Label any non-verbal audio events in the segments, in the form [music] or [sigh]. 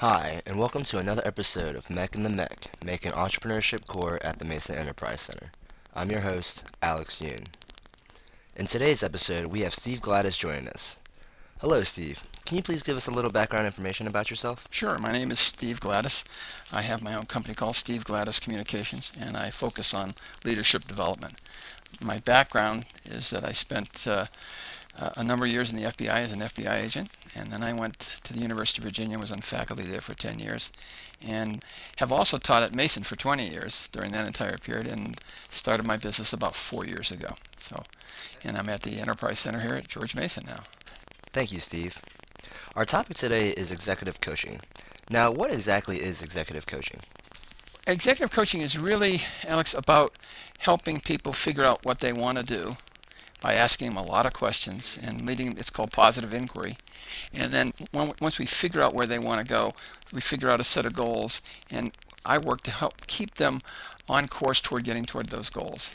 Hi, and welcome to another episode of MEC and the MEC, making entrepreneurship core at the Mason Enterprise Center. I'm your host, Alex Yoon. In today's episode, we have Steve Gladis joining us. Hello, Steve. Can you please give us a little background information about yourself? Sure. My name is Steve Gladis. I have my own company called Steve Gladis Communications, and I focus on leadership development. My background is that I spent uh, Uh, a number of years in the FBI as an FBI agent, and then I went to the University of Virginia, was on faculty there for 10 years, and have also taught at Mason for 20 years during that entire period, and started my business about four years ago. So, and I'm at the Enterprise Center here at George Mason now. Thank you, Steve. Our topic today is executive coaching. Now, what exactly is executive coaching? Executive coaching is really, Alex, about helping people figure out what they want to do by asking them a lot of questions and leading it's called positive inquiry. And then when, once we figure out where they want to go we figure out a set of goals and i work to help keep them on course toward getting toward those goals.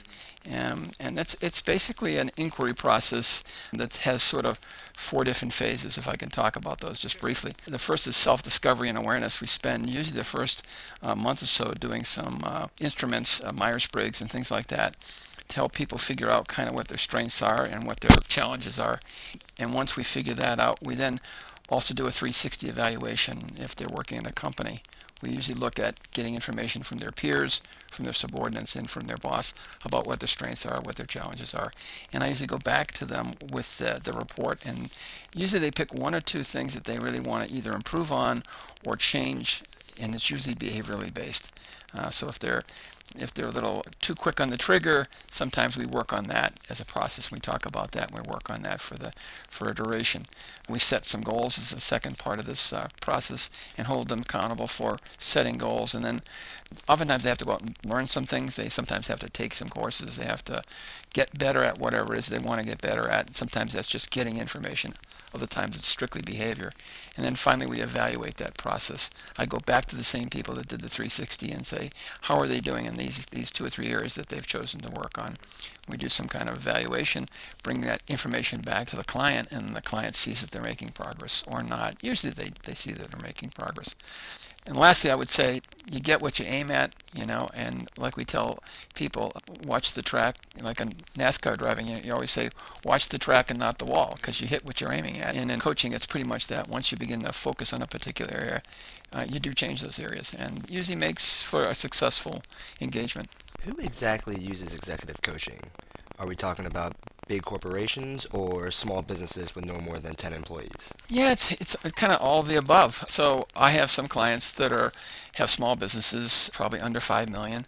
Um, and that's it's basically an inquiry process that has sort of four different phases if i can talk about those just briefly. The first is self-discovery and awareness. We spend usually the first uh, month or so doing some uh, instruments uh, myers-briggs and things like that to help people figure out kind of what their strengths are and what their challenges are. And once we figure that out, we then also do a 360 evaluation if they're working in a company. We usually look at getting information from their peers, from their subordinates, and from their boss about what their strengths are, what their challenges are. And I usually go back to them with the, the report, and usually they pick one or two things that they really want to either improve on or change, and it's usually behaviorally based. Uh, so if they're if they're a little too quick on the trigger, sometimes we work on that as a process. We talk about that. And we work on that for the for a duration. We set some goals as a second part of this uh, process and hold them accountable for setting goals. And then, oftentimes they have to go out and learn some things. They sometimes have to take some courses. They have to get better at whatever it is they want to get better at. Sometimes that's just getting information. Other times it's strictly behavior. And then finally we evaluate that process. I go back to the same people that did the 360 and say, how are they doing in these, these two or three areas that they've chosen to work on? We do some kind of evaluation, bring that information back to the client, and the client sees that they're making progress or not. Usually they, they see that they're making progress. And lastly, I would say you get what you aim at, you know, and like we tell people, watch the track. Like in NASCAR driving, you, you always say, watch the track and not the wall, because you hit what you're aiming at. And in coaching, it's pretty much that. Once you begin to focus on a particular area, uh, you do change those areas, and usually makes for a successful engagement. Who exactly uses executive coaching? Are we talking about big corporations or small businesses with no more than 10 employees? Yeah, it's it's kind of all of the above. So I have some clients that are have small businesses, probably under 5 million,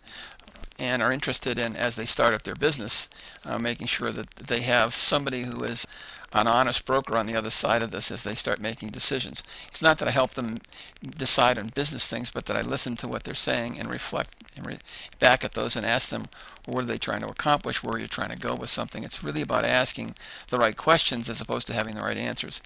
and are interested in as they start up their business, uh, making sure that they have somebody who is an honest broker on the other side of this as they start making decisions. It's not that I help them decide on business things, but that I listen to what they're saying and reflect and re- back at those and ask them, well, what are they trying to accomplish? Where are you trying to go with something? It's really about asking the right questions as opposed to having the right answers.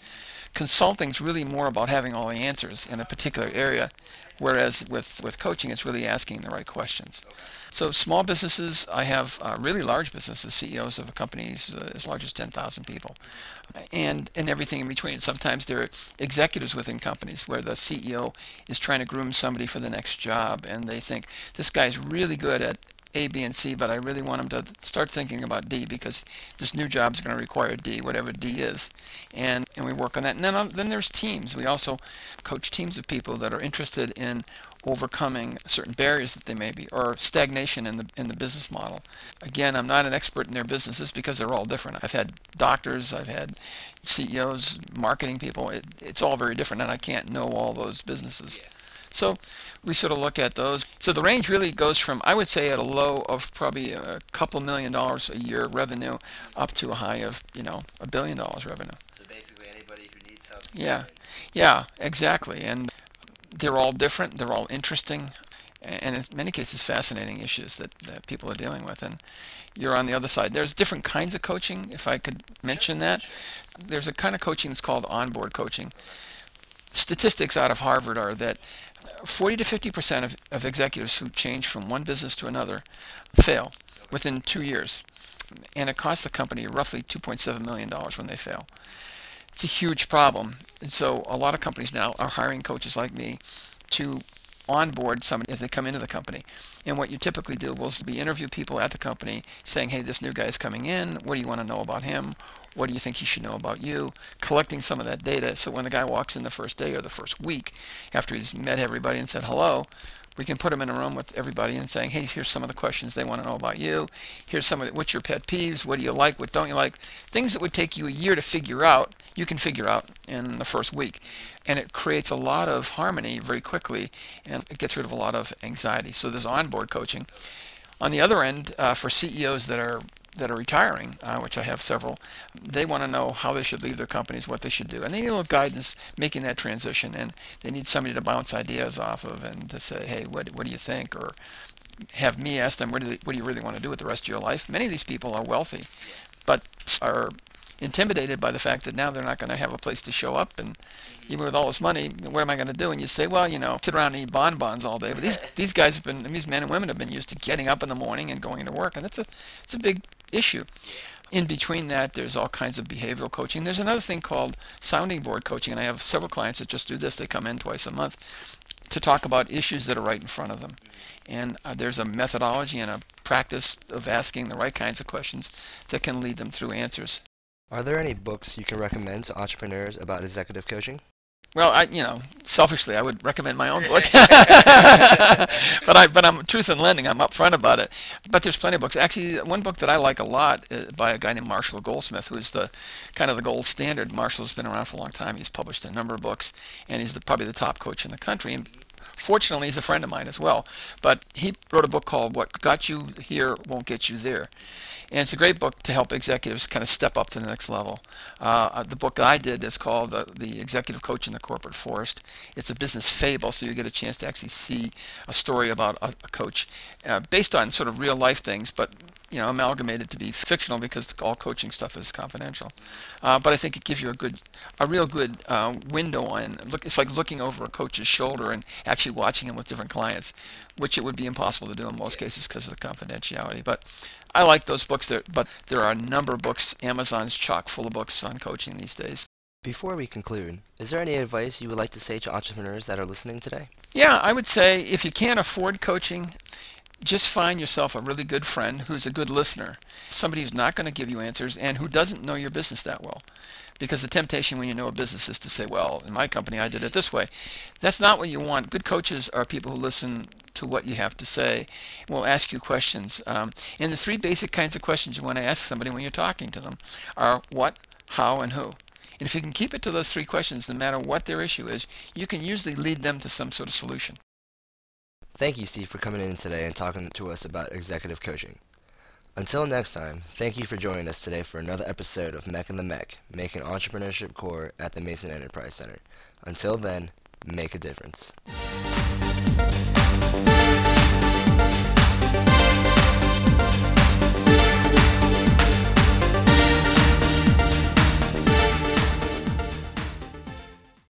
Consulting is really more about having all the answers in a particular area, whereas with, with coaching, it's really asking the right questions. So small businesses, I have uh, really large businesses, CEOs of companies uh, as large as 10,000 people, and and everything in between. Sometimes there are executives within companies where the CEO is trying to groom somebody for the next job, and they think this guy's really good at a, B, and C, but I really want them to start thinking about D because this new job is going to require D, whatever D is, and and we work on that. And then uh, then there's teams. We also coach teams of people that are interested in overcoming certain barriers that they may be or stagnation in the in the business model. Again, I'm not an expert in their businesses because they're all different. I've had doctors, I've had CEOs, marketing people. It, it's all very different, and I can't know all those businesses. Yeah. So we sort of look at those. So the range really goes from, I would say, at a low of probably a couple million dollars a year revenue up to a high of, you know, a billion dollars revenue. So basically anybody who needs help. Yeah, yeah, exactly. And they're all different. They're all interesting. And in many cases, fascinating issues that, that people are dealing with. And you're on the other side. There's different kinds of coaching, if I could mention sure, that. Sure. There's a kind of coaching that's called onboard coaching. Statistics out of Harvard are that 40 to 50 percent of, of executives who change from one business to another fail within two years, and it costs the company roughly 2.7 million dollars when they fail. It's a huge problem. And so a lot of companies now are hiring coaches like me to onboard somebody as they come into the company. And what you typically do will be interview people at the company saying, hey, this new guy is coming in. What do you want to know about him? What do you think he should know about you? Collecting some of that data so when the guy walks in the first day or the first week after he's met everybody and said hello, we can put him in a room with everybody and saying, hey, here's some of the questions they want to know about you. Here's some of the, what's your pet peeves? What do you like? What don't you like? Things that would take you a year to figure out, you can figure out in the first week. And it creates a lot of harmony very quickly and it gets rid of a lot of anxiety. So there's onboard coaching. On the other end, uh, for CEOs that are that are retiring, uh, which I have several, they want to know how they should leave their companies, what they should do, and they need a little guidance making that transition, and they need somebody to bounce ideas off of and to say, hey, what what do you think, or have me ask them, what do, they, what do you really want to do with the rest of your life? Many of these people are wealthy, but are intimidated by the fact that now they're not going to have a place to show up and even with all this money what am i going to do? And you say well you know sit around and eat bonbons all day. But these [laughs] these guys have been these men and women have been used to getting up in the morning and going to work and that's a it's a big issue. In between that there's all kinds of behavioral coaching. There's another thing called sounding board coaching and i have several clients that just do this. They come in twice a month to talk about issues that are right in front of them. And uh, there's a methodology and a practice of asking the right kinds of questions that can lead them through answers Are there any books you can recommend to entrepreneurs about executive coaching? Well, I, you know, selfishly, I would recommend my own book, [laughs] [laughs] but I, but I'm truth in lending. I'm upfront about it. But there's plenty of books. Actually, one book that I like a lot uh, by a guy named Marshall Goldsmith, who's the kind of the gold standard. Marshall's been around for a long time. He's published a number of books, and he's the, probably the top coach in the country. And fortunately, he's a friend of mine as well. But he wrote a book called "What Got You Here Won't Get You There." And it's a great book to help executives kind of step up to the next level. Uh, the book I did is called the, the Executive Coach in the Corporate Forest. It's a business fable, so you get a chance to actually see a story about a, a coach uh, based on sort of real life things, but you know, amalgamated to be fictional because all coaching stuff is confidential. Uh, but I think it gives you a good, a real good uh, window on. Look, it's like looking over a coach's shoulder and actually watching him with different clients, which it would be impossible to do in most cases because of the confidentiality. But I like those books. There, but there are a number of books. Amazon's chock full of books on coaching these days. Before we conclude, is there any advice you would like to say to entrepreneurs that are listening today? Yeah, I would say if you can't afford coaching, just find yourself a really good friend who's a good listener, somebody who's not going to give you answers and who doesn't know your business that well. Because the temptation when you know a business is to say, well, in my company I did it this way. That's not what you want. Good coaches are people who listen to what you have to say will ask you questions. Um, and the three basic kinds of questions you want to ask somebody when you're talking to them are what, how, and who. And if you can keep it to those three questions, no matter what their issue is, you can usually lead them to some sort of solution. Thank you, Steve, for coming in today and talking to us about executive coaching. Until next time, thank you for joining us today for another episode of MEC and the MEC, making entrepreneurship core at the Mason Enterprise Center. Until then, make a difference.